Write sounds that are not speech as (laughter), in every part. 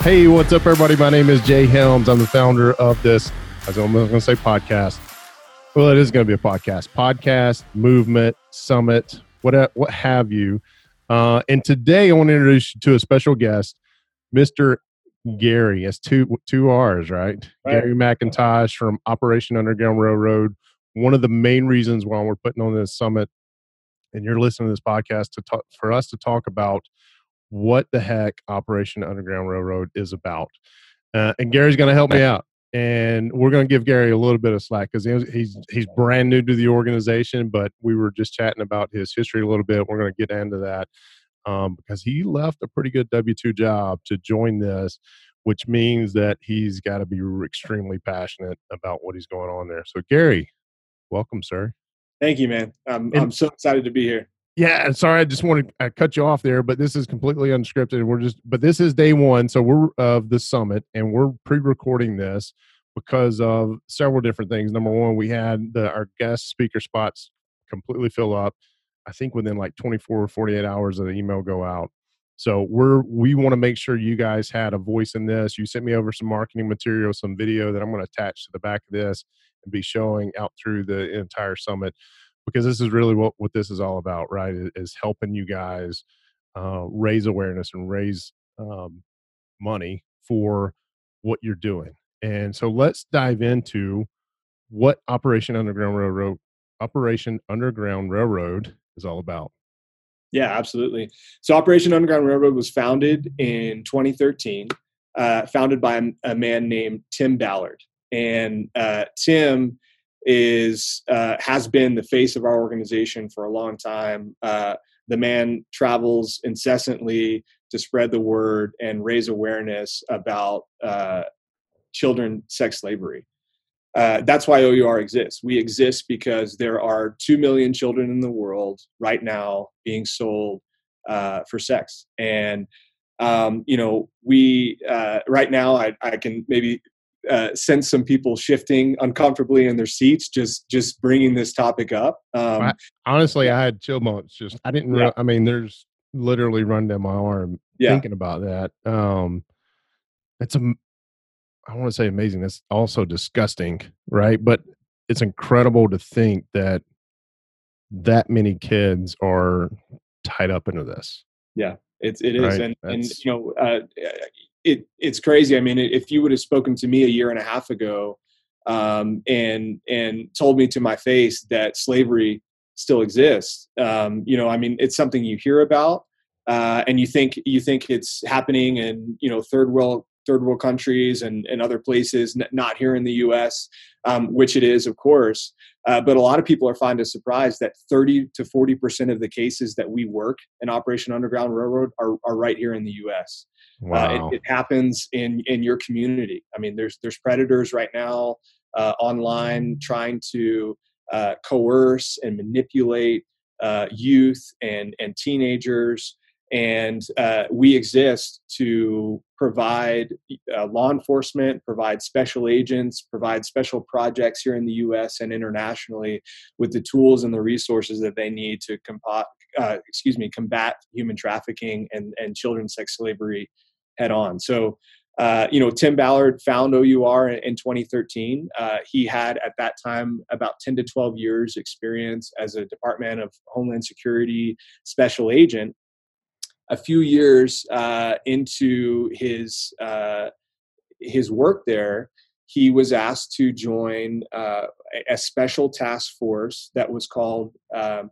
Hey, what's up, everybody? My name is Jay Helms. I'm the founder of this, I was almost going to say podcast. Well, it is going to be a podcast, podcast, movement, summit, what, what have you. Uh, and today I want to introduce you to a special guest, Mr. Gary. It's two, two R's, right? right? Gary McIntosh from Operation Underground Railroad. One of the main reasons why we're putting on this summit and you're listening to this podcast to talk, for us to talk about what the heck Operation Underground Railroad is about. Uh, and Gary's going to help me out. And we're going to give Gary a little bit of slack because he's he's brand new to the organization, but we were just chatting about his history a little bit. We're going to get into that um, because he left a pretty good W two job to join this, which means that he's got to be extremely passionate about what he's going on there. So, Gary, welcome, sir. Thank you, man. I'm, I'm so excited to be here. Yeah, sorry, I just wanted to cut you off there, but this is completely unscripted. We're just, but this is day one, so we're of the summit, and we're pre-recording this because of several different things. Number one, we had the, our guest speaker spots completely fill up. I think within like 24 or 48 hours of the email go out. So we're we want to make sure you guys had a voice in this. You sent me over some marketing material, some video that I'm going to attach to the back of this and be showing out through the entire summit because this is really what, what this is all about, right? Is helping you guys uh, raise awareness and raise um, money for what you're doing. And so let's dive into what Operation Underground Railroad Operation Underground Railroad is all about. Yeah, absolutely. So Operation Underground Railroad was founded in 2013, uh, founded by a, man named Tim Ballard. And uh, Tim is uh, has been the face of our organization for a long time. Uh, the man travels incessantly to spread the word and raise awareness about uh, children sex slavery. Uh, that's why OUR exists. We exist because there are two million children in the world right now being sold uh, for sex, and um, you know we uh, right now I, I can maybe uh, sense some people shifting uncomfortably in their seats just just bringing this topic up um, I, honestly i had chill bumps just i didn't yeah. i mean there's literally run down my arm yeah. thinking about that um it's a i want to say amazing that's also disgusting right but it's incredible to think that that many kids are tied up into this yeah it's it is right? and and you know uh, it it's crazy. I mean, if you would have spoken to me a year and a half ago, um, and and told me to my face that slavery still exists, um, you know, I mean, it's something you hear about, uh, and you think you think it's happening in you know third world third world countries and, and other places, not here in the U.S., um, which it is, of course. Uh, but a lot of people are finding surprise that 30 to 40 percent of the cases that we work in Operation Underground Railroad are, are right here in the U.S. Wow. Uh, it, it, happens in in your community. I mean, there's there's predators right now uh, online trying to uh, coerce and manipulate uh, youth and and teenagers, and uh, we exist to provide uh, law enforcement, provide special agents, provide special projects here in the U.S. and internationally with the tools and the resources that they need to combat, excuse me, combat human trafficking and and children's sex slavery head on. So, uh, you know, Tim Ballard found OUR in, 2013. Uh, he had at that time about 10 to 12 years experience as a Department of Homeland Security special agent. A few years uh, into his uh, his work there, he was asked to join uh, a special task force that was called um,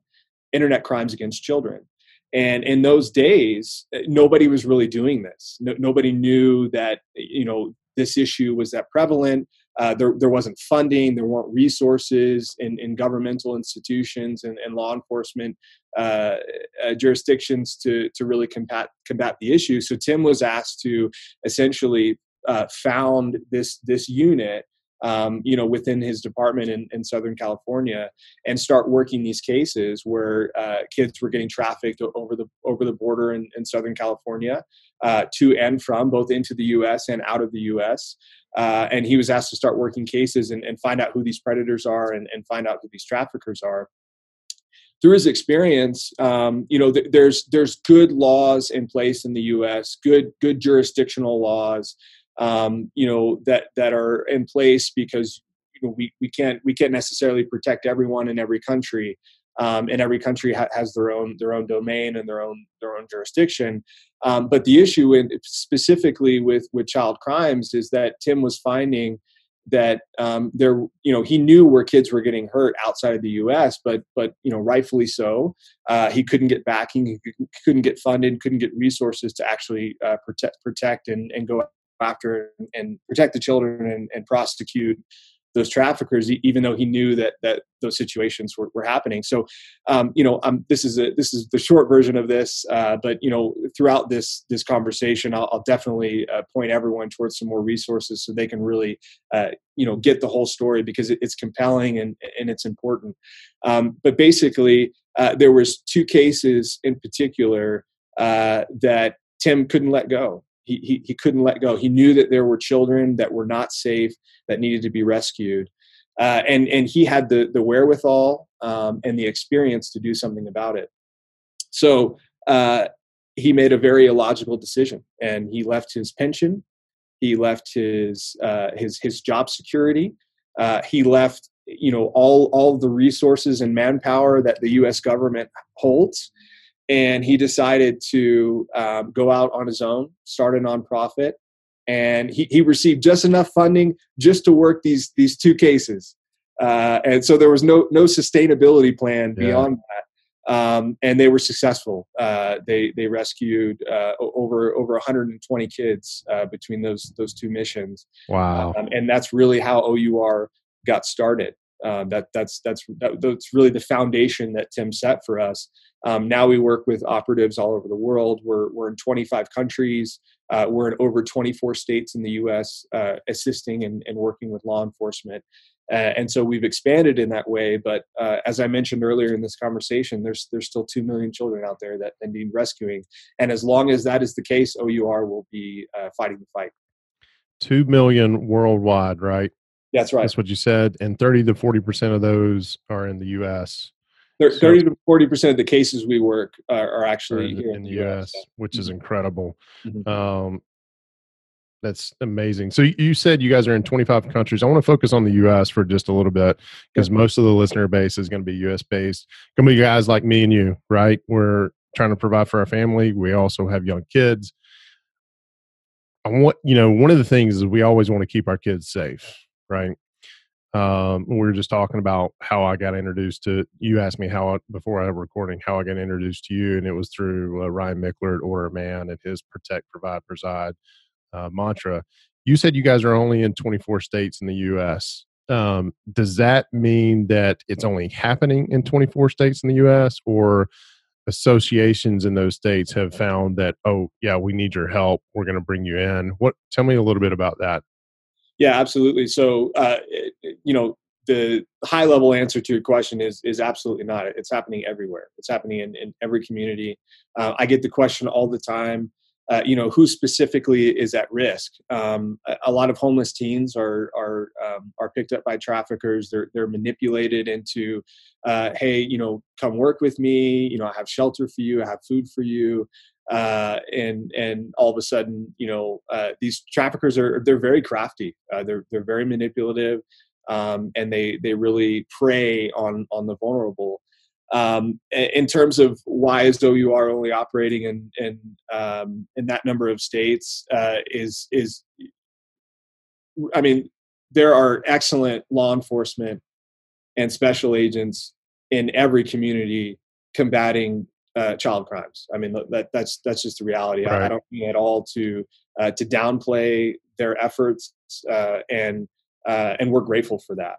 Internet Crimes Against Children. And in those days eh, nobody was really doing this. No, nobody knew that you know this issue was that prevalent uh, there, there wasn't funding, there weren't resources in, in governmental institutions and, and law enforcement uh, uh, jurisdictions to, to really combat, combat the issue. So Tim was asked to essentially uh, found this, this unit um, you know, within his department in, in, Southern California, and start working these cases where uh, kids were getting trafficked over the over the border in, in Southern California uh, to and from both into the U.S. and out of the U.S. Uh, and he was asked to start working cases and, and find out who these predators are and, and, find out who these traffickers are. Through his experience, um, you know, th- there's there's good laws in place in the U.S., good good jurisdictional laws, um, you know, that that are in place because you know we we can't we can't necessarily protect everyone in every country. Um, and every country ha- has their own their own domain and their own their own jurisdiction. Um, but the issue, in, specifically with with child crimes, is that Tim was finding that um, there, you know, he knew where kids were getting hurt outside of the U.S., but but you know, rightfully so, uh, he couldn't get backing, he couldn't get funded, couldn't get resources to actually uh, protect protect and, and go after and protect the children and, and prosecute those traffickers, even though he knew that that those situations were, were happening. So, um, you know, um, this is a this is the short version of this. Uh, but you know, throughout this this conversation, I'll, I'll definitely uh, point everyone towards some more resources so they can really, uh, you know, get the whole story because it, it's compelling and and it's important. Um, but basically, uh, there was two cases in particular uh, that Tim couldn't let go he, he, couldn't let go. He knew that there were children that were not safe that needed to be rescued. Uh, and, and he had the, the wherewithal um, and the experience to do something about it. So uh, he made a very illogical decision and he left his pension. He left his, uh, his, his job security. Uh, he left you know all all the resources and manpower that the U.S. government holds, and he decided to um, go out on his own, start a nonprofit, and he, he received just enough funding just to work these these two cases, uh, and so there was no no sustainability plan yeah. beyond that. Um, and they were successful. Uh, they they rescued uh, over over 120 kids uh, between those those two missions. Wow! Um, and that's really how OUR got started. Um, that that's that's that, that's really the foundation that Tim set for us. Um, now we work with operatives all over the world. We're we're in 25 countries. Uh, we're in over 24 states in the U.S. Uh, assisting and, and, working with law enforcement. Uh, and so we've expanded in that way. But uh, as I mentioned earlier in this conversation, there's there's still two million children out there that, need rescuing. And as long as that is the case, OUR will be uh, fighting the fight. Two million worldwide, right? That's right. That's what you said. And 30 to 40% of those are in the U.S. 30 so, to 40% of the cases we work are, are actually in, here in, the U.S., US which mm-hmm. is incredible. Mm-hmm. Um, that's amazing. So you said you guys are in 25 countries. I want to focus on the U.S. for just a little bit because most of the listener base is going to be U.S. based. Going to be guys like me and you, right? We're trying to provide for our family. We also have young kids. I want, you know, one of the things is we always want to keep our kids safe right? Um, we were just talking about how I got introduced to. You asked me how I, before I recording how I got introduced to you, and it was through uh, Ryan Michler at Order Man and his "Protect, Provide, Preside" uh, mantra. You said you guys are only in 24 states in the U.S. Um, does that mean that it's only happening in 24 states in the U.S. or associations in those states have found that oh yeah we need your help we're going to bring you in what tell me a little bit about that yeah, absolutely. So, uh, you know, the high level answer to your question is is absolutely not. It's happening everywhere. It's happening in, in every community. Uh, I get the question all the time. Uh, you know, who specifically is at risk? Um, a, a, lot of homeless teens are are um, are picked up by traffickers. They're they're manipulated into, uh, hey, you know, come work with me. You know, I have shelter for you. I have food for you uh, and and all of a sudden, you know, uh, these traffickers are they're very crafty. Uh, they're they're very manipulative, um, and they they really prey on on the vulnerable. Um, in terms of why is OUR only operating in in um, in that number of states uh, is is I mean there are excellent law enforcement and special agents in every community combating uh, child crimes. I mean, that, that's that's just the reality. Right. I, I, don't mean at all to uh, to downplay their efforts, uh, and uh, and we're grateful for that.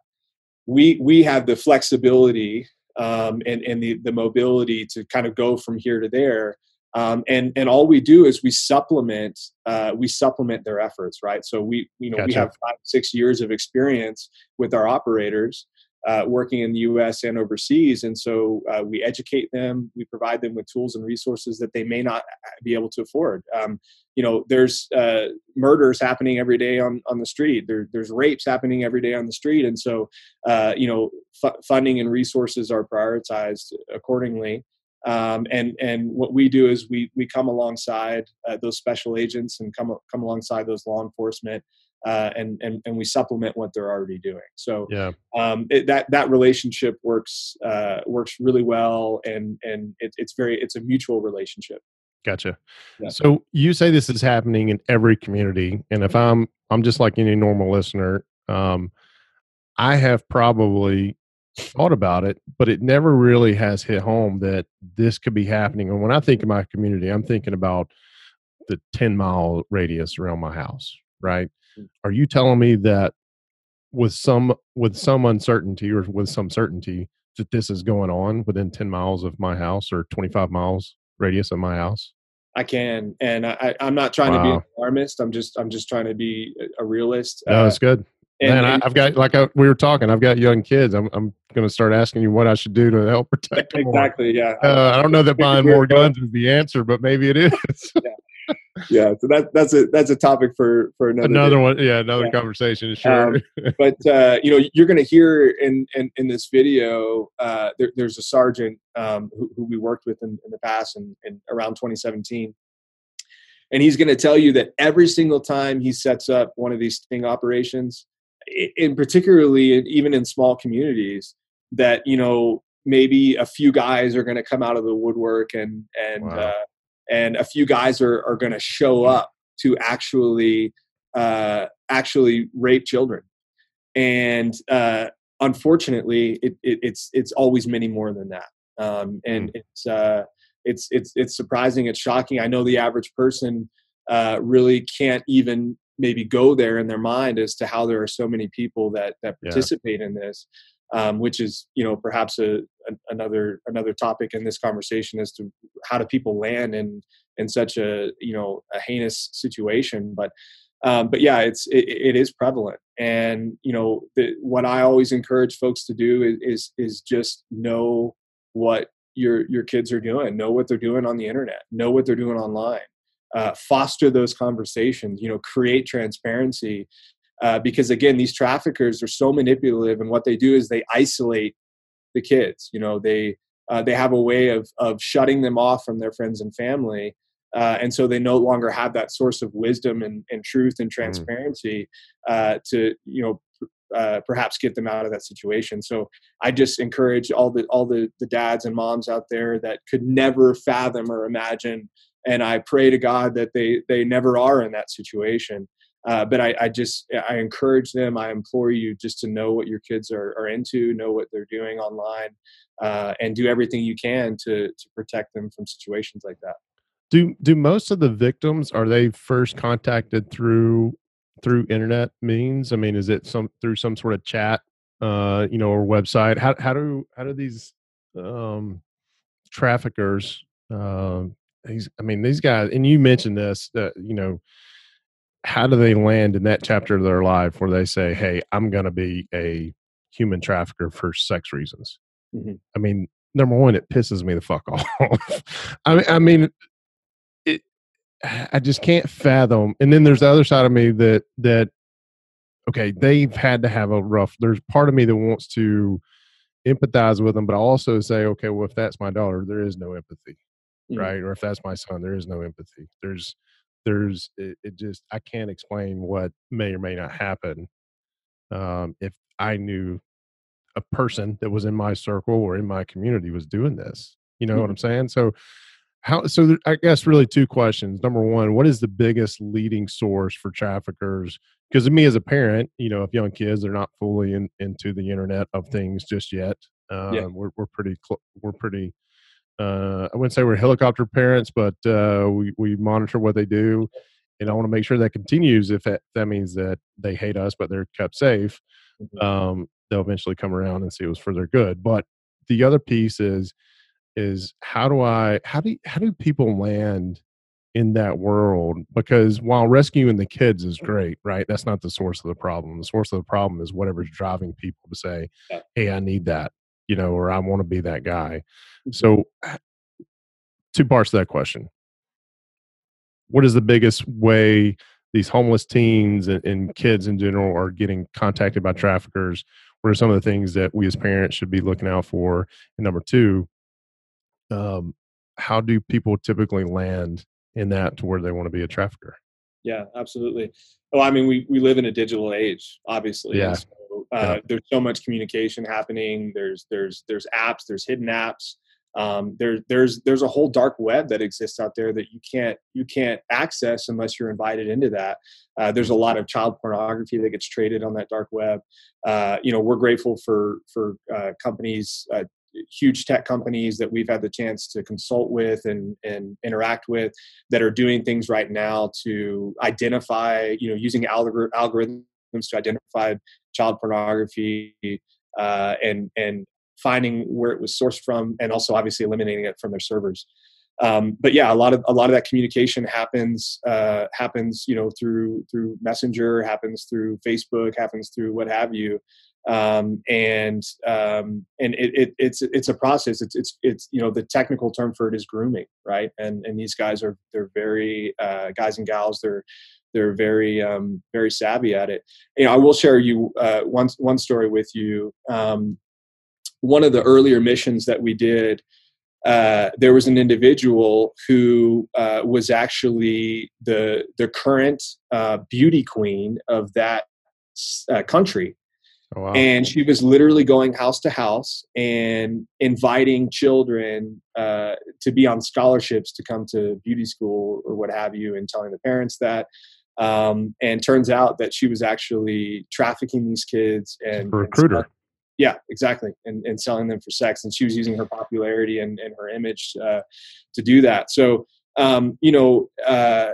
We we have the flexibility um, and and the the mobility to kind of go from here to there. Um, and and all we do is we supplement uh, we supplement their efforts, right? So we you know gotcha. we have five six years of experience with our operators, uh, working in the U.S. and overseas, and so uh, we educate them. We provide them with tools and resources that they may not uh, be able to afford. Um, you know, there's uh, murders happening every day on on the street. There, there's rapes happening every day on the street, and so uh, you know, f- funding and resources are prioritized accordingly. Um, and and what we do is we we come alongside uh, those special agents and come come alongside those law enforcement uh, and and and we supplement what they're already doing. So yeah, um, it, that that relationship works uh, works really well, and and it, it's very it's a mutual relationship. Gotcha. Yeah. So you say this is happening in every community, and if I'm I'm just like any normal listener, um, I have probably thought about it, but it never really has hit home that this could be happening. And when I think of my community, I'm thinking about the 10 mile radius around my house, right? Are you telling me that with some with some uncertainty or with some certainty that this is going on within 10 miles of my house or 25 miles radius of my house? I can, and I, am not trying wow. to be an alarmist. I'm just, I'm just trying to be a realist. No, uh, that's good. And, Man, and, I've got like I, we were talking. I've got young kids. I'm, I'm going to start asking you what I should do to help (laughs) protect (laughs) them. Exactly. More. Yeah. Uh, I don't know that (laughs) buying more guns is the answer, but maybe it is. yeah yeah, so that that's a that's a topic for for another another day. one. Yeah, another yeah. conversation. Sure. Um, but uh, you know, you're going to hear in, in in this video. Uh, there, there's a sergeant um, who, who, we worked with in, in the past and around 2017, and he's going to tell you that every single time he sets up one of these sting operations, in particularly even in small communities, that you know maybe a few guys are going to come out of the woodwork and and wow. uh, and a few guys are, are going to show up to actually uh, actually rape children and uh, unfortunately it, it, it's it's always many more than that um, and mm. it's uh, it's it's it's surprising it's shocking i know the average person uh, really can't even maybe go there in their mind as to how there are so many people that that participate yeah. in this um, which is you know perhaps a, a, another another topic in this conversation as to how do people land in in such a you know a heinous situation. But um, but yeah it's it, it is prevalent. And you know the, what i always encourage folks to do is, is is just know what your your kids are doing. Know what they're doing on the internet. Know what they're doing online. Uh, foster those conversations. You know create transparency uh, because again these traffickers are so manipulative and what they do is they isolate the kids you know they uh, they have a way of of shutting them off from their friends and family uh, and so they no longer have that source of wisdom and, and truth and mm. transparency mm. to you know uh, perhaps get them out of that situation. So I just encourage all the all the, the dads and moms out there that could never fathom or imagine, and I pray to God that they they never are in that situation. Uh, but I, I, just I encourage them. I implore you just to know what your kids are, are into, know what they're doing online, uh, and do everything you can to to protect them from situations like that. Do do most of the victims are they first contacted through through internet means? I mean, is it some through some sort of chat, uh, you know, or website? How how do how do these um, traffickers? Uh, these, I mean, these guys, and you mentioned this that you know how do they land in that chapter of their life where they say, "Hey, I'm going to be a human trafficker for sex reasons"? Mm-hmm. I mean, number one, it pisses me the fuck (laughs) off. I mean, I mean, it. I just can't fathom. And then there's the other side of me that that okay, they've had to have a rough. There's part of me that wants to empathize with them, but I also say, okay, well, if that's my daughter, there is no empathy, mm-hmm. right? Or if that's my son, there is no empathy. There's there's it, it, just i can't explain what may or may not happen um, if i knew a person that was in my circle or in my community was doing this you know mm-hmm. what i'm saying so how so th- i guess really two questions number one what is the biggest leading source for traffickers because me as a parent you know if young kids they're not fully in, into the internet of things just yet um, yeah. we're, we're pretty cl- we're pretty uh, I wouldn't say we're helicopter parents, but uh, we we monitor what they do, and I want to make sure that continues. If that, that means that they hate us, but they're kept safe, mm-hmm. um, they'll eventually come around and see it was for their good. But the other piece is is how do I how do how do people land in that world? Because while rescuing the kids is great, right? That's not the source of the problem. The source of the problem is whatever's driving people to say, "Hey, I need that," you know, or "I want to be that guy." Mm-hmm. So, two parts to that question what is the biggest way these homeless teens and, and, kids in general are getting contacted by traffickers? What are some of the things that we as parents should be looking out for? And number two, um, how do people typically land in that to where they want to be a trafficker? Yeah, absolutely. Well, I mean, we, we live in a digital age, obviously. Yeah. So, uh, yeah. There's so much communication happening. There's there's there's apps. There's hidden apps um, there, there's there's a whole dark web that exists out there that you can't you can't access unless you're invited into that. Uh, there's a lot of child pornography that gets traded on that dark web. Uh, you know, we're grateful for for uh, companies, uh, huge tech companies that we've had the chance to consult with and and interact with that are doing things right now to identify, you know, using algor- algorithms to identify child pornography uh, and and finding where it was sourced from, and also obviously eliminating it from their servers. Um, but yeah, a lot of a lot of that communication happens uh, happens you know through through Messenger, happens through Facebook, happens through what have you, um, and um, and it, it, it's it's a process. It's it's it's you know the technical term for it is grooming, right? And and these guys are they're very uh, guys and gals. They're they're very um, very savvy at it. You know, I will share you uh, one one story with you. Um, one of the earlier missions that we did, uh, there was an individual who uh, was actually the the current uh, beauty queen of that uh, country. Oh, wow. And she was literally going house to house and inviting children uh, to be on scholarships to come to beauty school or what have you, and telling the parents that. Um, and turns out that she was actually trafficking these kids and recruiter. And yeah, exactly. And, and selling them for sex. And she was using her popularity and, and her image uh, to do that. So, um, you know, uh,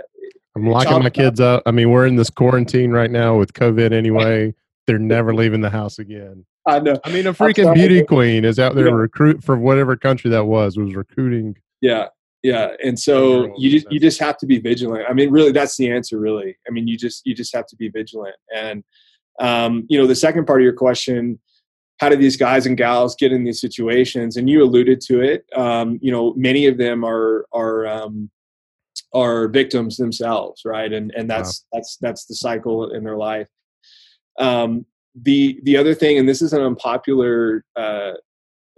I'm locking my kids up. I mean, we're in this quarantine right now with COVID anyway. They're never leaving the house again. I know. I mean, a freaking beauty queen is out there yeah. recruit for whatever country that was was recruiting. Yeah, yeah. And so you just you just have to be vigilant. I mean, really, that's the answer. Really, I mean, you just you just have to be vigilant. And um, you know, the second part of your question, how do these guys and gals get in these situations? And you alluded to it. Um, you know, many of them are are um, are victims themselves, right? And and that's wow. that's that's the cycle in their life. Um, the the other thing, and this is an unpopular uh,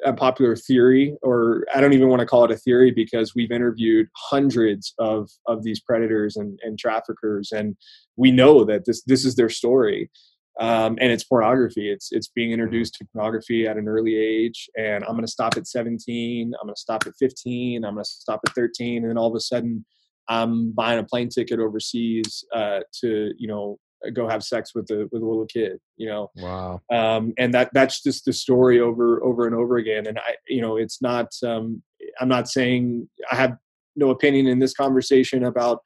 unpopular theory, or I don't even want to call it a theory because we've interviewed hundreds of of these predators and, and traffickers, and we know that this this is their story um, and it's pornography. It's it's being introduced to pornography at an early age, and I'm going to stop at 17. I'm going to stop at 15. I'm going to stop at 13, and then all of a sudden, I'm buying a plane ticket overseas uh, to you know go have sex with a with a little kid. You know, wow. Um, and that that's just the story over over and over again. And I you know it's not. Um, I'm not saying I have no opinion in this conversation about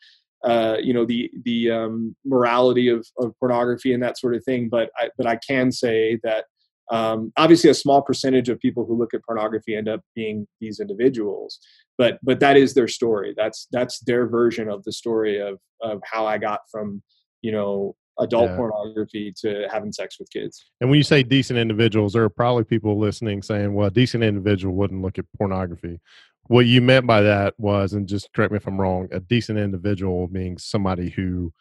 uh, you know the the um, morality of, of pornography and that sort of thing. But I, but I can say that um, obviously a small percentage of people who look at pornography end up being these individuals. But but that is their story. That's that's their version of the story of of how I got from you know adult yeah. pornography to having sex with kids. And when you say decent individuals, there are probably people listening saying, "Well, a decent individual wouldn't look at pornography." what you meant by that was, and just correct me if I'm wrong, a decent individual being somebody who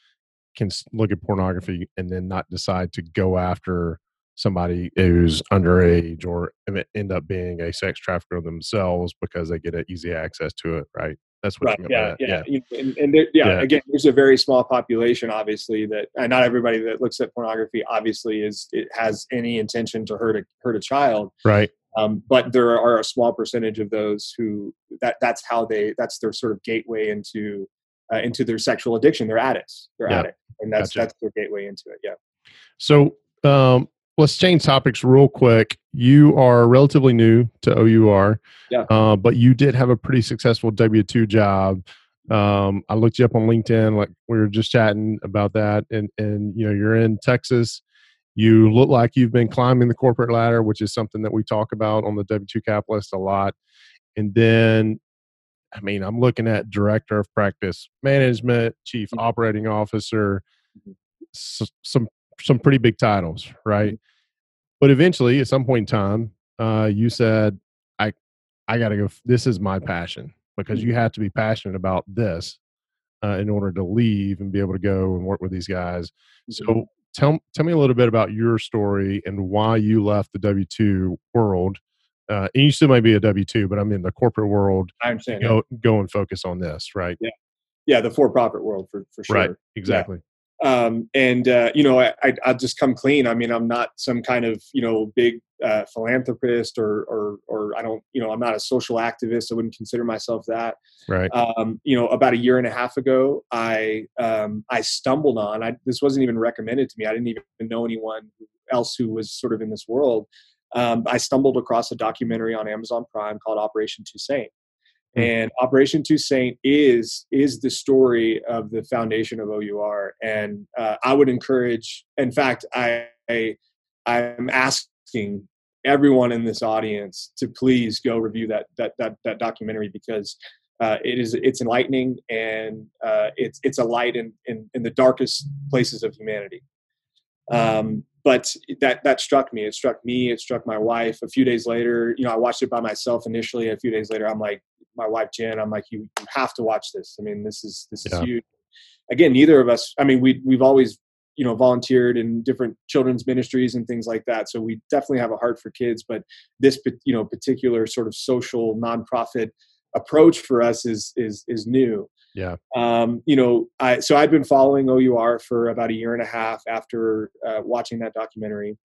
can look at pornography and then not decide to go after somebody who's underage or end up being a sex trafficker themselves because they get easy access to it, right? That's what right. yeah, yeah, yeah, And, and there, yeah, yeah, again, there's a very small population, obviously, that and not everybody that looks at pornography obviously is it has any intention to hurt a hurt a child, right? Um, but there are a small percentage of those who that that's how they that's their sort of gateway into uh, into their sexual addiction. They're addicts. They're yeah. addicts, and that's gotcha. that's their gateway into it. Yeah. So um, let's change topics real quick. You are relatively new to OUR, yeah. Uh, but you did have a pretty successful W two job Um, I looked you up on LinkedIn, like we were just chatting about that, and and you know you're in Texas. You look like you've been climbing the corporate ladder, which is something that we talk about on the W two Capitalist a lot. And then, I mean, I'm looking at director of practice management, chief mm-hmm. operating officer, mm-hmm. some some pretty big titles, right? But eventually, at some point in time, uh, you said, "I I got to go. This is my passion." because you have to be passionate about this uh, in order to leave and be able to go and work with these guys. So mm-hmm. tell tell me a little bit about your story and why you left the W two world. Uh, and you still might be a W two, but I'm in the corporate world. I'm saying go go and focus on this, right? Yeah, yeah, the for profit world for for sure. Right, exactly um, and uh, you know I, I will just come clean. I mean i'm not some kind of you know big uh, philanthropist or, or or i don't you know i'm not a social activist. I wouldn't consider myself that. Right. Um, you know about a year and a half ago i um, i stumbled on I, this wasn't even recommended to me. I didn't even know anyone else who was sort of in this world. Um, i stumbled across a documentary on amazon prime called operation toussaint. And Operation Toussaint is is the story of the foundation of OUR, and uh, I would encourage. In fact, I, I I'm asking everyone in this audience to please go review that that that, that documentary because uh, it is it's enlightening and uh, it's it's a light in, in, in the darkest places of humanity. Um, but that that struck me. It struck me. It struck my wife. A few days later, you know, I watched it by myself initially. A few days later, I'm like, my wife Jen, I'm like, you, you have to watch this. I mean, this is this yeah. is huge. Again, neither of us. I mean, we we've always you know volunteered in different children's ministries and things like that. So we definitely have a heart for kids. But this you know particular sort of social nonprofit approach for us is is is new. Yeah. Um, you know, I so I've been following OUR for about a year and a half after uh, watching that documentary,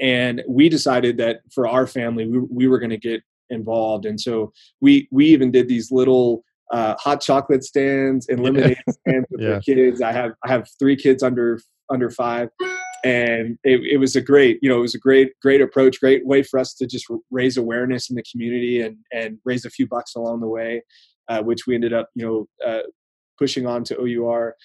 and we decided that for our family, we, we were going to get involved and so we we even did these little uh, hot chocolate stands and lemonade (laughs) stands with yeah. the kids i have i have three kids under under five and it, it was a great you know it was a great great approach great way for us to just raise awareness in the community and and raise a few bucks along the way uh, which we ended up you know uh, pushing on to our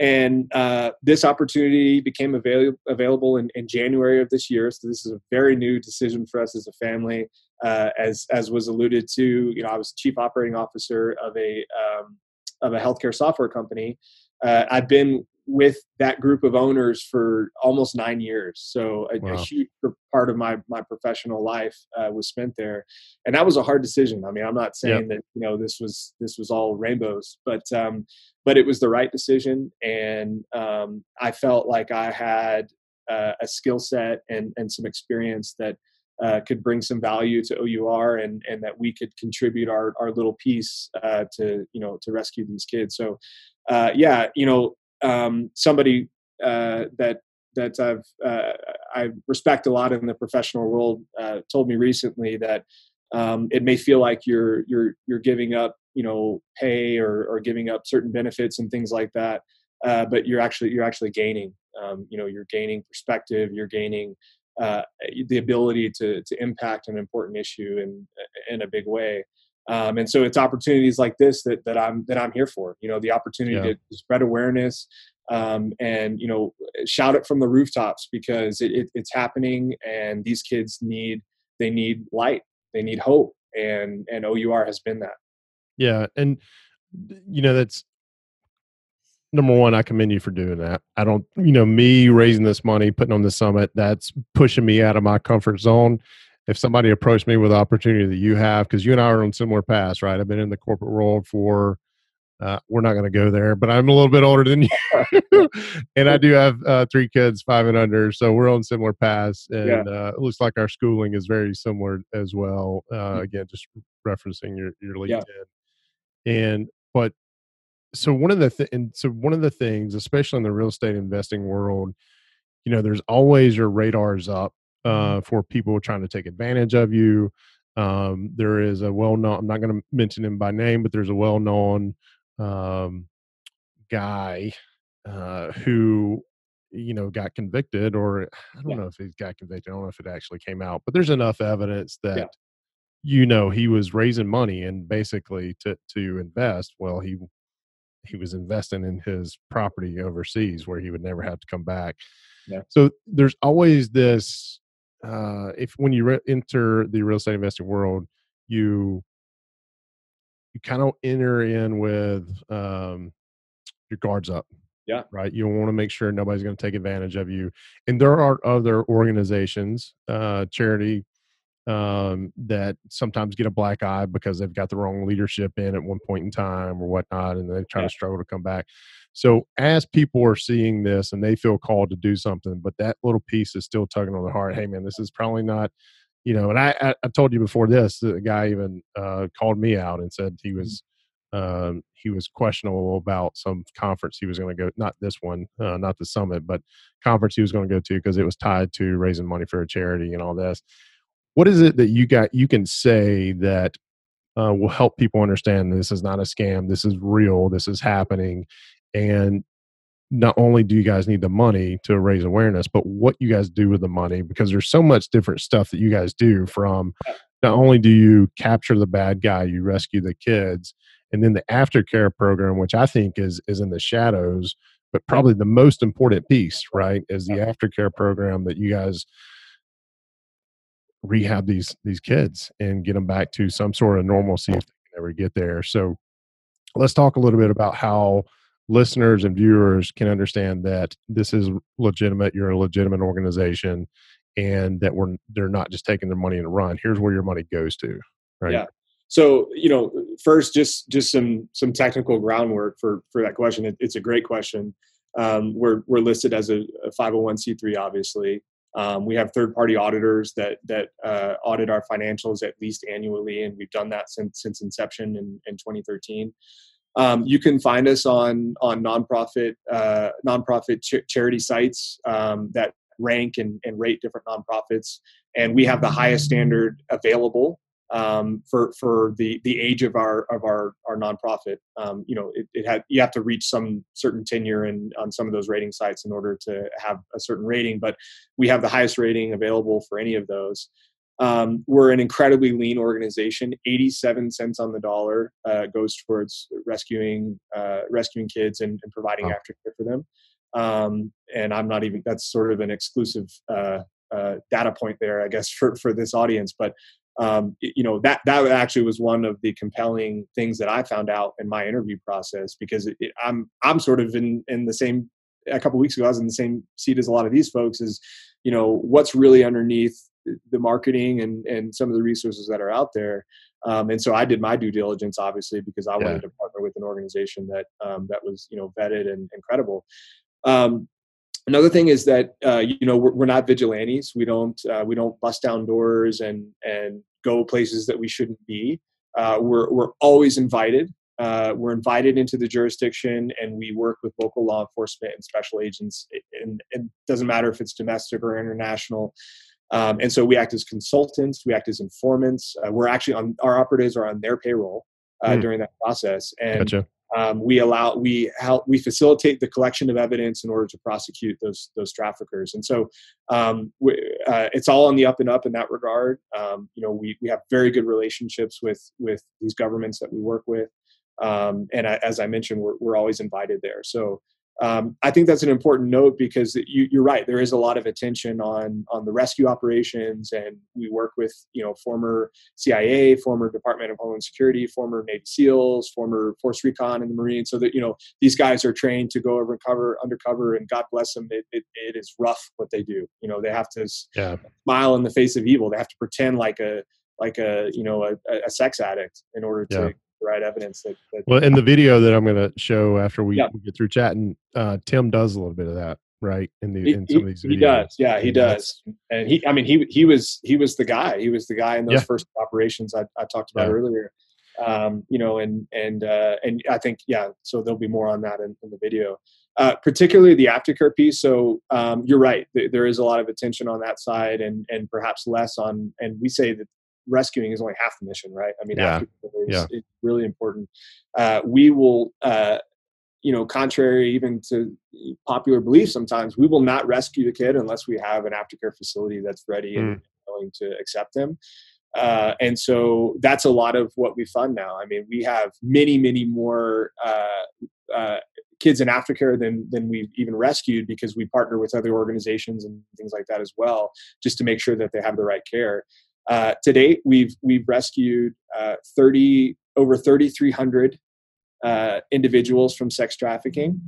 and uh, this opportunity became avail- available in, in, January of this year. So this is a very new decision for us as a family. Uh, as as was alluded to, you know, I was chief operating officer of a um, of a healthcare software company. Uh, I've been with that group of owners for almost nine years. So a, wow. a huge part of my my professional life uh, was spent there, and that was a hard decision. I mean, I'm not saying yep. that you know this was this was all rainbows, but um, but it was the right decision, and um, I felt like I had uh, a skill set and and some experience that. Uh, could bring some value to OUR and and that we could contribute our our little piece uh, to you know to rescue these kids. So uh, yeah, you know um, somebody uh, that that I've uh, I respect a lot in the professional world uh, told me recently that um, it may feel like you're you're you're giving up you know pay or, or giving up certain benefits and things like that, but you're actually you're actually gaining. Um, you know, you're gaining perspective. You're gaining uh, the ability to to impact an important issue in in a big way. Um, and so it's opportunities like this that, that I'm that I'm here for. You know, the opportunity yeah. to spread awareness um, and you know shout it from the rooftops because it, it, it's happening, and these kids need they need light, they need hope, and and OUR has been that. Yeah, and you know that's number one, I commend you for doing that. I don't, you know, me raising this money, putting on the summit, that's pushing me out of my comfort zone if somebody approached me with the opportunity that you have, because you and I are on similar paths, right? I've been in the corporate world for, uh, we're not going to go there, but I'm a little bit older than (laughs) you, and I do have uh, three kids, five and under, so we're on similar paths, and yeah. uh, it looks like our schooling is very similar as well. Uh, mm-hmm. again, just referencing your your LinkedIn, yeah. and but so one of the th- and so one of the things, especially in the real estate investing world, you know, there's always your radars up Mm-hmm. uh, for people trying to take advantage of you. Um, there is a well known, I'm not going to mention him by name, but there's a well known um, guy uh, who, you know, got convicted, or I don't yeah. know if he got convicted. I don't know if it actually came out, but there's enough evidence that. Yeah. You know, he was raising money and basically to to invest. Well, he he was investing in his property overseas where he would never have to come back. Yeah. So there's always this uh, if when you re- enter the real estate investing world, you you kind of enter in with um, your guards up. Yeah. Right. You want to make sure nobody's going to take advantage of you. And there are other organizations, uh, charity um, that sometimes get a black eye because they've got the wrong leadership in at one point in time or whatnot, and they try yeah. to struggle to come back. So as people are seeing this and they feel called to do something, but that little piece is still tugging on the heart. Hey, man, this is probably not, you know. And I, I, I told you before this, the guy even uh, called me out and said he mm-hmm. was. Um, he was questionable about some conference he was going to go not this one uh, not the summit but conference he was going to go to because it was tied to raising money for a charity and all this what is it that you got you can say that uh, will help people understand this is not a scam this is real this is happening and not only do you guys need the money to raise awareness but what you guys do with the money because there's so much different stuff that you guys do from not only do you capture the bad guy you rescue the kids and then the aftercare program which i think is is in the shadows but probably the most important piece right is the aftercare program that you guys rehab these these kids and get them back to some sort of normalcy if they can ever get there. So let's talk a little bit about how listeners and viewers can understand that this is legitimate. You're a legitimate organization, and that we're they're not just taking their money and run. Here's where your money goes to. Right. Yeah. So you know, first, just just some some technical groundwork for for that question. It, it's a great question. Um, we're we're listed as a, a 501c3, obviously. Um, we have third-party auditors that that uh, audit our financials at least annually, and we've done that since since inception in, in 2013. Um, you can find us on on nonprofit uh, nonprofit ch- charity sites um, that rank and, and rate different nonprofits, and we have the highest standard available um, for for the the age of our of our our nonprofit. Um, you know, it, it had you have to reach some certain tenure in on some of those rating sites in order to have a certain rating. But we have the highest rating available for any of those. Um, we're an incredibly lean organization. 87 cents on the dollar uh, goes towards rescuing uh, rescuing kids and, and providing oh. aftercare for them. Um, and I'm not even that's sort of an exclusive uh, uh, data point there, I guess, (laughs) for for this audience. But um, you know that that actually was one of the compelling things that I found out in my interview process because it, it, I'm I'm sort of in in the same a couple weeks ago I was in the same seat as a lot of these folks is you know what's really underneath the marketing and and some of the resources that are out there um, and so I did my due diligence obviously because I yeah. wanted to partner with an organization that um, that was you know vetted and, and credible um, another thing is that uh, you know we're, we're, not vigilantes we don't uh, we don't bust down doors and and go places that we shouldn't be. Uh, we're, we're always invited. Uh, we're invited into the jurisdiction and we work with local law enforcement and special agents. And it doesn't matter if it's domestic or international. Um, and so we act as consultants, we act as informants. Uh, we're actually on our operatives are on their payroll mm. during that process. And gotcha um, we allow we help we facilitate the collection of evidence in order to prosecute those those traffickers. And so um, we, uh, it's all on the up and up in that regard. Um, you know we, we have very good relationships with with these governments that we work with. Um, and I, as i mentioned we're, we're always invited there. So um, I think that's an important note because you, are right. There is a lot of attention on on the rescue operations, and we work with you know former CIA, former Department of Homeland Security, former Navy SEALs, former Force Recon in the Marines. so that you know these guys are trained to go over and cover undercover, and God bless them, it, it, it is rough what they do. You know they have to yeah. smile in the face of evil. They have to pretend like a like a you know a, a sex addict in order to yeah right evidence. That, that well, in the video that I'm going to show after we, yeah. we, get through chatting, uh, Tim does a little bit of that, right? In the he, in some of these videos, he does. Yeah, he does. And he, I mean, he he was he was the guy. He was the guy in those yeah. first operations I, I talked about yeah. earlier. Um, you know, and and uh, and I think yeah. So there'll be more on that in, in the video. Uh, particularly the aftercare piece. So um, you're right. Th- there is a lot of attention on that side, and and perhaps less on. And we say that rescuing is only half the mission, right? I mean, yeah. yeah. it's really important. Uh, we will, uh, you know, contrary even to popular belief, sometimes we will not rescue the kid unless we have an aftercare facility that's ready mm. and willing to accept them. Uh, and so that's a lot of what we fund now. I mean, we have many, many more uh, uh, kids in aftercare than than we've even rescued because we partner with other organizations and things like that as well, just to make sure that they have the right care. Uh, to date, we've we've rescued uh, 30 over 3,300 uh, individuals from sex trafficking,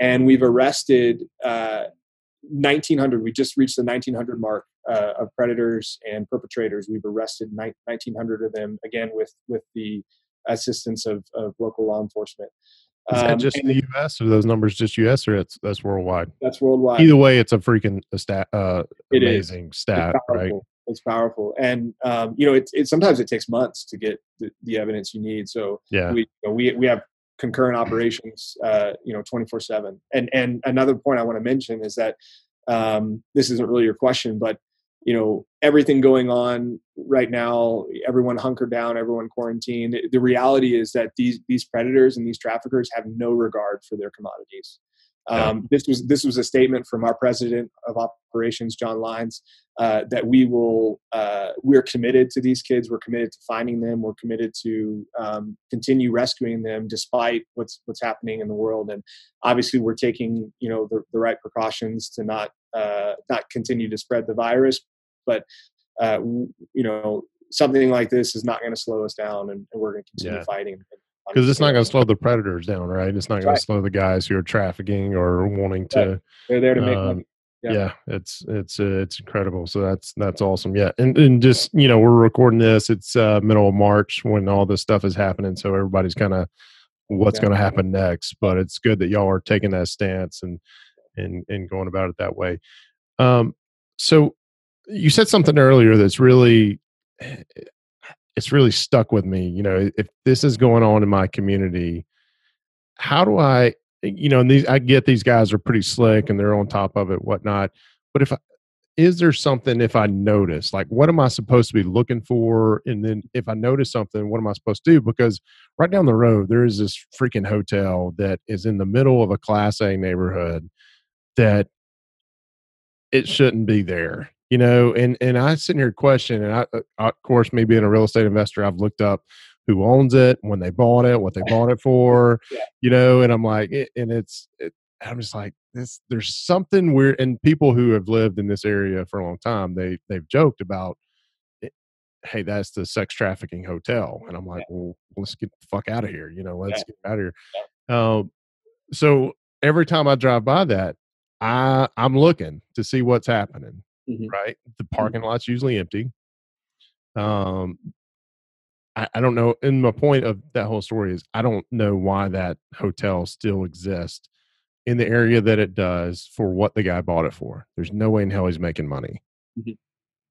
and we've arrested 1,900. Uh, we just reached the 1,900 mark uh, of predators and perpetrators. We've arrested 1,900 of them again with with the assistance of, of local law enforcement. Is that um, just in the U.S. or those numbers just U.S. or it's that's worldwide? That's worldwide. Either way, it's a freaking stat, uh, amazing stat, right? It's powerful, and um, you know, it's it, sometimes it takes months to get the, the evidence you need. So yeah, we you know, we we have concurrent operations, uh, you know, twenty four seven. And and another point I want to mention is that um, this isn't really your question, but you know everything going on right now everyone hunkered down everyone quarantined the reality is that these these predators and these traffickers have no regard for their commodities um, this was this was a statement from our president of operations, John Lines, uh, that we will uh, we're committed to these kids. We're committed to finding them. We're committed to um, continue rescuing them despite what's what's happening in the world. And obviously, we're taking you know the, the right precautions to not uh, not continue to spread the virus but uh, you know something like this is not going to slow us down, and, and we're going to continue yeah. fighting. Because it's not going to slow the predators down, right? It's not going right. to slow the guys who are trafficking or wanting to. They're there to make um, money. Yeah. yeah. it's it's uh, it's incredible. So that's that's awesome. Yeah, and and just you know we're recording this. It's uh, middle of March when all this stuff is happening. So everybody's kind of what's yeah. going to happen next. But it's good that y'all are taking that stance and and and going about it that way. Um, so you said something earlier that's really it's really stuck with me you know if this is going on in my community how do i eh, you know and these i get these guys are pretty slick and they're on top of it whatnot but if is there something if i notice like what am i supposed to be looking for? And then if i notice something what am i supposed to do? Because right down the road there is this freaking hotel that is in the middle of a class a neighborhood that it shouldn't be there you know and and i sit here question and I, uh, I, of course me being a real estate investor i've looked up who owns it when they bought it what they (laughs) bought it for yeah. you know and i'm like and it's it, i'm just like this there's something weird and people who have lived in this area for a long time they they've joked about hey that's the sex trafficking hotel and i'm like yeah. well let's get the fuck out of here you know let's yeah. get out of here um, so every time i drive by that i i'm looking to see what's happening mm-hmm. right? The mm-hmm. parking mm-hmm. lot's usually empty. Um, I, I don't know. And my point of that whole story is I don't know why that hotel still exists in the area that it does for what the guy bought it for. There's no way in hell he's making money mm-hmm.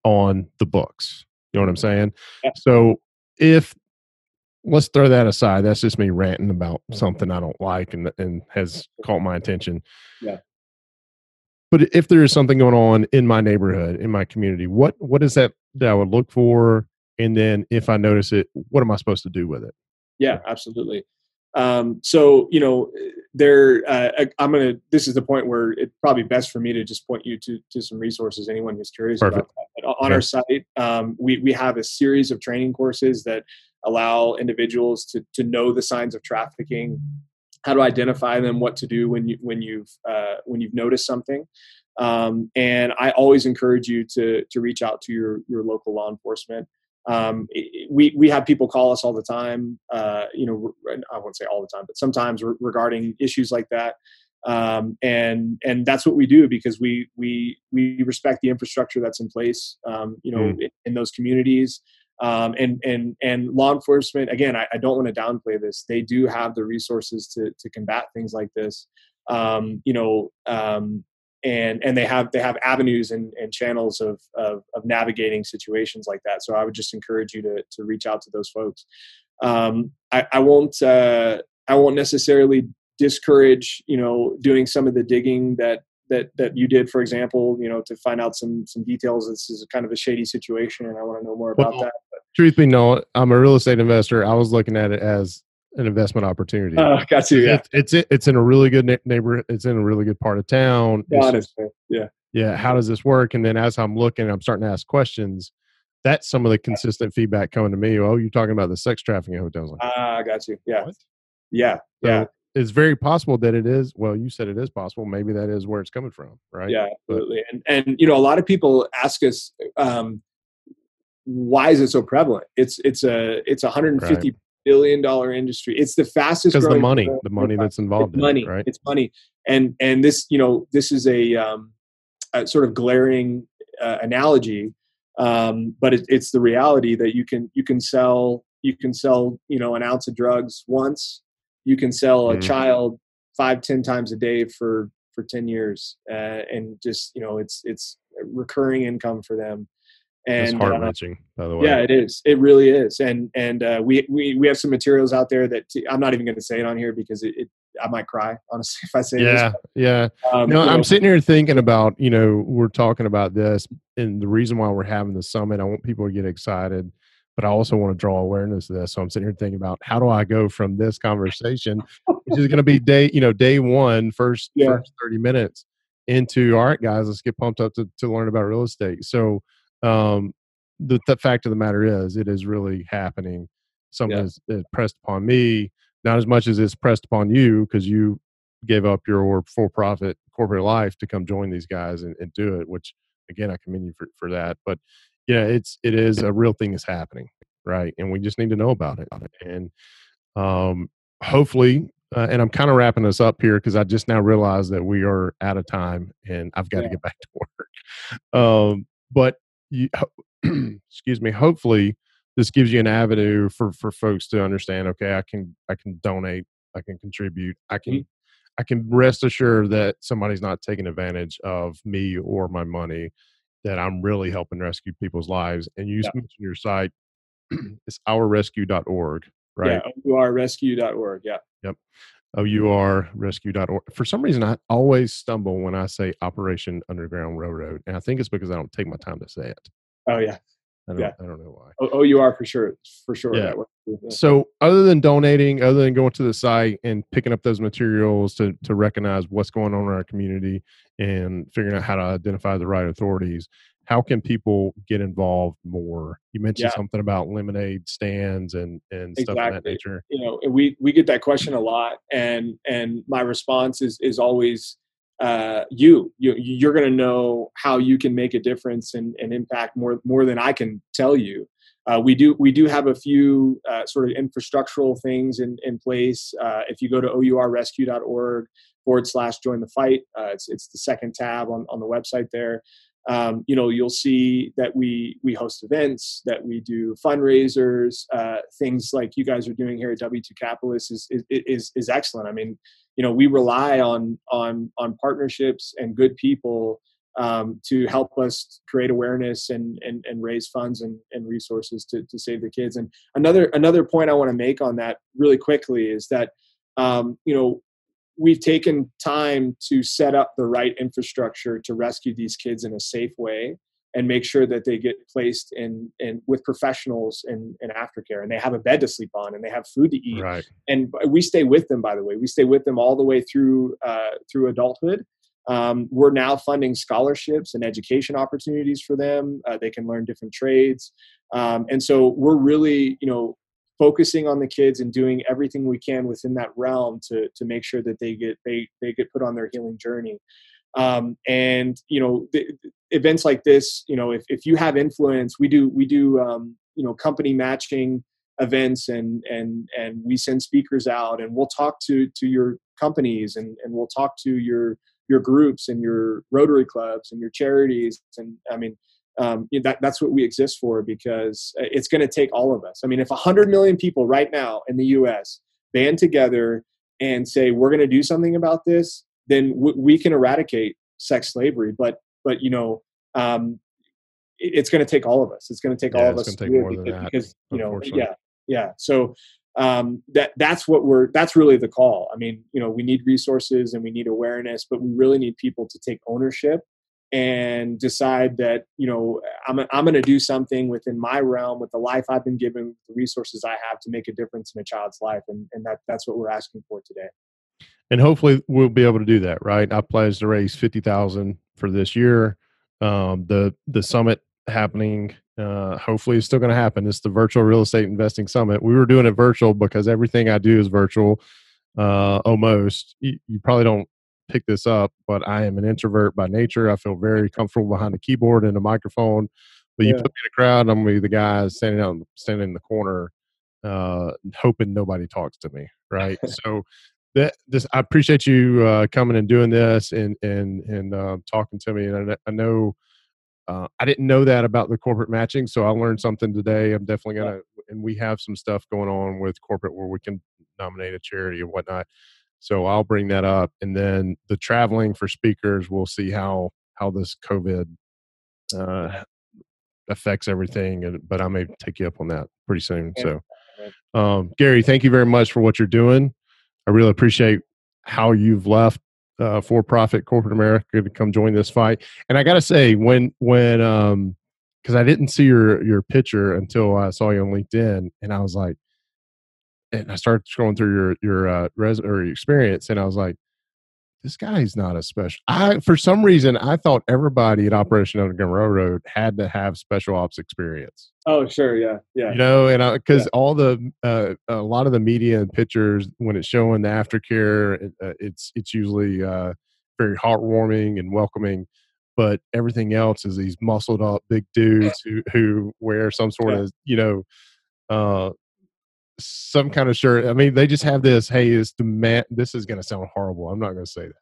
on the books. You know what I'm saying? Yeah. So if let's throw that aside, that's just me ranting about something I don't like and and has caught my attention. Yeah but if there is something going on in my neighborhood in my community what what is that that i would look for? And then if i notice it what am i supposed to do with it? Yeah absolutely. Um, so you know there uh, i'm gonna this is the point where it's probably best for me to just point you to to some resources anyone who's curious Perfect. about that on our site um, we, we have a series of training courses that allow individuals to, to know the signs of trafficking how to identify them, what to do when you when you've uh, when you've noticed something. Um, and I always encourage you to to reach out to your your local law enforcement. Um, we we have people call us all the time. Uh, you know, I won't say all the time, but sometimes re- regarding issues like that. Um, and and that's what we do because we we we respect the infrastructure that's in place. Um, you know, mm. in, in, those communities um, and and and law enforcement again I, I, don't want to downplay this. They do have the resources to to combat things like this. Um, you know um, and and they have they have avenues and, and channels of, of, of navigating situations like that. So i would just encourage you to to reach out to those folks. Um, I, I won't uh, i won't necessarily discourage you know doing some of the digging that that that you did, for example, you know, to find out some some details. This is kind of a shady situation, and I want to know more about well, that. But, truth be known, I'm a real estate investor. I was looking at it as an investment opportunity. Oh, (laughs) got you. Yeah, it's it's, it's in a really good neighborhood. It's in a really good part of town. Honestly, yeah, yeah. How does this work? And then as I'm looking, I'm starting to ask questions. That's some of the consistent feedback coming to me. Oh, you're talking about the sex trafficking hotels. Ah, uh, got you. Yeah, what? yeah, so, yeah. It's very possible that it is. Well, you said it is possible. Maybe that is where it's coming from, right? Yeah, absolutely. But, and and you know, a lot of people ask us, um, why is it so prevalent? It's it's a it's a 150 right. billion dollar industry. It's the fastest because the money, the money that's involved. It's in money, it, right? It's money, and and this you know this is a, um, a sort of glaring uh, analogy, um, but it, it's the reality that you can you can sell you can sell you know an ounce of drugs once you can sell a mm. child five ten times a day for for 10 years uh, and just you know it's it's recurring income for them. And it's heart wrenching uh, by the way. yeah it is. It really is. And and uh, we we we have some materials out there that i i'm not even going to say it on here because it, it, i might cry (laughs) honestly if i say yeah this. yeah um, no i'm know. sitting here thinking about you know we're talking about this and the reason why we're having the summit. I want people to get excited but I also want to draw awareness to this. So I'm sitting here thinking about how do I go from this conversation, which is going to be day, you know, day one, first, yeah. first 30 minutes into, all right, guys, let's get pumped up to, to learn about real estate. So um, the, the fact of the matter is it is really happening. Something yeah. is, is pressed upon me, not as much as it's pressed upon you because you gave up your for profit corporate life to come join these guys and, and do it, which again, I commend you for, for that. But yeah, it's it is a real thing is happening, right? And we just need to know about it. And um, hopefully, uh, and I'm kind of wrapping this up here because I just now realized that we are out of time and I've got yeah. to get (laughs) back to work. Um, but you, (clears throat) excuse me. Hopefully, this gives you an avenue for for folks to understand. Okay, I can I can donate. I can contribute. I can. Mm-hmm. I can rest assured that somebody's not taking advantage of me or my money that I'm really helping rescue people's lives. And you yeah. mentioned your site, (clears throat) it's ourrescue.org, right? Yeah, ourrescue.org. Yeah. Yep. OURrescue.org. For some reason, I always stumble when I say Operation Underground Railroad. And I think it's because I don't take my time to say it. Oh, yeah. I don't, yeah. I don't know why. You are for sure. For sure. Yeah. So, other than donating, other than going to the site and picking up those materials to, to recognize what's going on in our community and figuring out how to identify the right authorities, how can people get involved more? You mentioned yeah. something about lemonade stands and, and exactly. stuff of that nature. You know, we, we get that question a lot. And, and my response is, is always, uh, you, you you're going to know how you can make a difference and, and impact more more than I can tell you. Uh, we do we do have a few uh, sort of infrastructural things in in place. Uh, if you go to ourrescue.org forward slash join the fight, uh, it's it's the second tab on on the website there. Um, you know you'll see that we we host events that we do fundraisers uh, things like you guys are doing here at w2 capitalist is, is is is excellent i mean you know we rely on on on partnerships and good people um, to help us create awareness and and, and raise funds and, and resources to, to save the kids. And another another point i want to make on that really quickly is that um, you know we've taken time to set up the right infrastructure to rescue these kids in a safe way and make sure that they get placed in, in with professionals in, in aftercare. And they have a bed to sleep on and they have food to eat. Right. and we stay with them by the way. We stay with them all the way through uh, through adulthood um, we're now funding scholarships and education opportunities for them. Uh, they can learn different trades. Um, and so we're really you know focusing on the kids and doing everything we can within that realm to to make sure that they get they they get put on their healing journey. Um, and you know the, events like this you know if, if you have influence we do we do um, you know company matching events and and and we send speakers out and we'll talk to to your companies and and we'll talk to your your groups and your rotary clubs and your charities and i mean um, that, that's what we exist for because uh, it's going to take all of us. I mean, if 100 million people right now in the US band together and say, we're going to do something about this, then w- we can eradicate sex slavery. But, but you know, um, it's going to take all of us. It's going to take yeah, all of us to do it because, because you know, yeah, yeah. So um, that that's what we're that's really the call. I mean, you know, we need resources and we need awareness, but we really need people to take ownership and decide that you know I'm, I'm going to do something within my realm with the life I've been given, the resources I have to make a difference in a child's life, and, and that that's what we're asking for today. And hopefully we'll be able to do that, right? I pledged to raise fifty thousand for this year. Um, the the summit happening uh, hopefully it's still going to happen. It's the virtual real estate investing summit. We were doing it virtual because everything I do is virtual. uh, almost. You, you, probably don't pick this up, but I am an introvert by nature. I feel very (laughs) comfortable behind a keyboard and a microphone. But yeah. you put me in a crowd, I'm gonna be the guy standing out, standing in the corner, uh, hoping nobody talks to me. Right. (laughs) so that this, I appreciate you uh, coming and doing this and and and uh, talking to me. And I, I know. Uh, I didn't know that about the corporate matching, so I learned something today. I'm definitely gonna, and we have some stuff going on with corporate where we can nominate a charity and whatnot. So I'll bring that up, and then the traveling for speakers. We'll see how how this COVID uh, affects everything. And but I may take you up on that pretty soon. So, um, Garry, thank you very much for what you're doing. I really appreciate how you've left uh, for-profit corporate America to come join this fight. And I got to say, when when um, because I didn't see your your picture until I saw you on LinkedIn, and I was like, and I started scrolling through your your uh, res or your experience, and I was like, this guy's not a special. I for some reason I thought everybody at Operation Underground Railroad had to have special ops experience. Oh sure, yeah, yeah. You know, and because yeah. all the uh, a lot of the media and pictures when it's showing the aftercare, it, uh, it's it's usually uh, very heartwarming and welcoming. But everything else is these muscled up big dudes who who wear some sort yeah. of you know uh, some kind of shirt. I mean, they just have this. Hey, is demand. This is going to sound horrible. I'm not going to say that.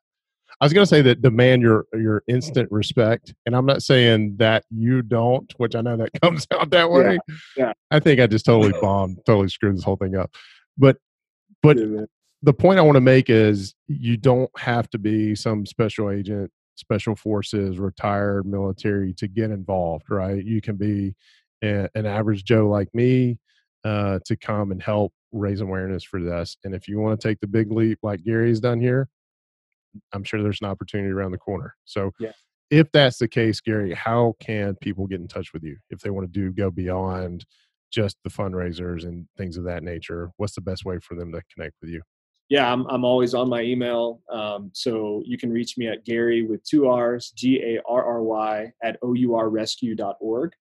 I was going to say that demand your your instant respect, and I'm not saying that you don't, which I know that (laughs) comes out that way. Yeah, yeah. I think I just totally bombed, totally screwed this whole thing up. But but yeah, the point I want to make is you don't have to be some special agent, special forces, retired military to get involved, right? You can be a, an average Joe like me uh, to come and help raise awareness for this. And if you want to take the big leap like Garry's done here, I'm sure there's an opportunity around the corner. So, yeah. if that's the case, Garry, how can people get in touch with you if they want to do go beyond just the fundraisers and things of that nature? What's the best way for them to connect with you? Yeah, I'm, I'm always on my email. Um, so you can reach me at Garry with two R's, G A R R Y, at OURrescue.org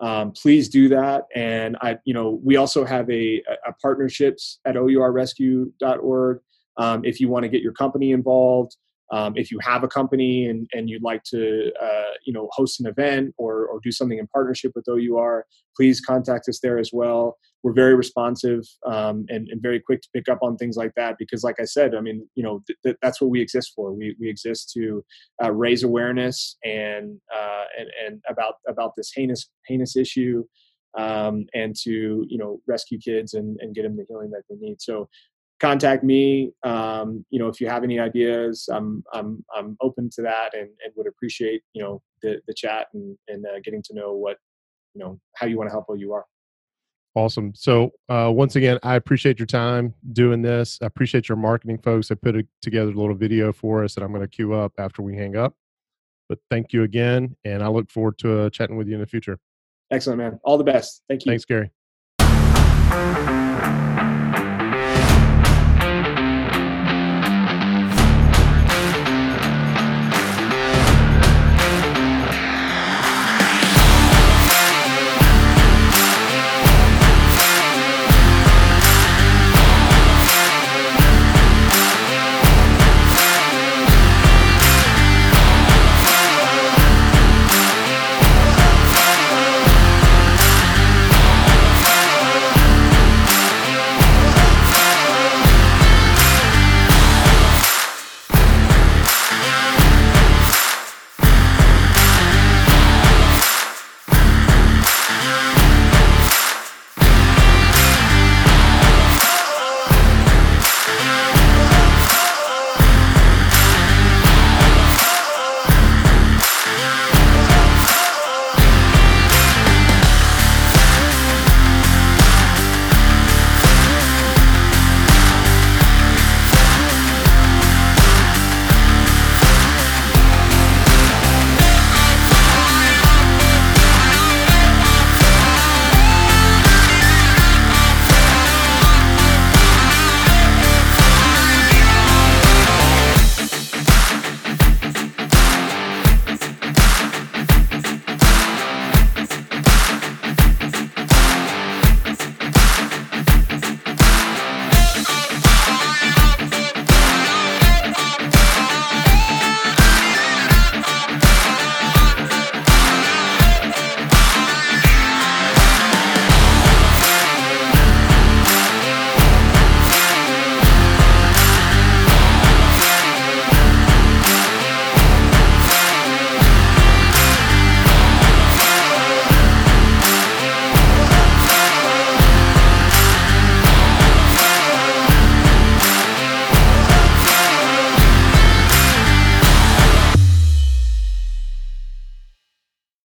um, please do that. And I, you know, we also have a, a partnerships at OURrescue.org. Um, if you want to get your company involved, um, if you have a company and, and you'd like to, uh, you know, host an event or, or do something in partnership with OUR, please contact us there as well. We're very responsive um, and, and, very quick to pick up on things like that because, like I said, I mean, you know, th- th- that's what we exist for. We, we exist to uh, raise awareness and, uh, and and about about this heinous heinous issue. Um, and to you know rescue kids and, and get them the healing that they need. So contact me. Um, you know, if you have any ideas, I'm I'm I'm open to that and, and would appreciate you know the the chat and and uh, getting to know what you know how you want to help you are. Awesome. So uh, once again, I appreciate your time doing this. I appreciate your marketing folks. I put a, together a little video for us that I'm going to queue up after we hang up. But thank you again, and I look forward to uh, chatting with you in the future. Excellent, man. All the best. Thank you. Thanks, Garry.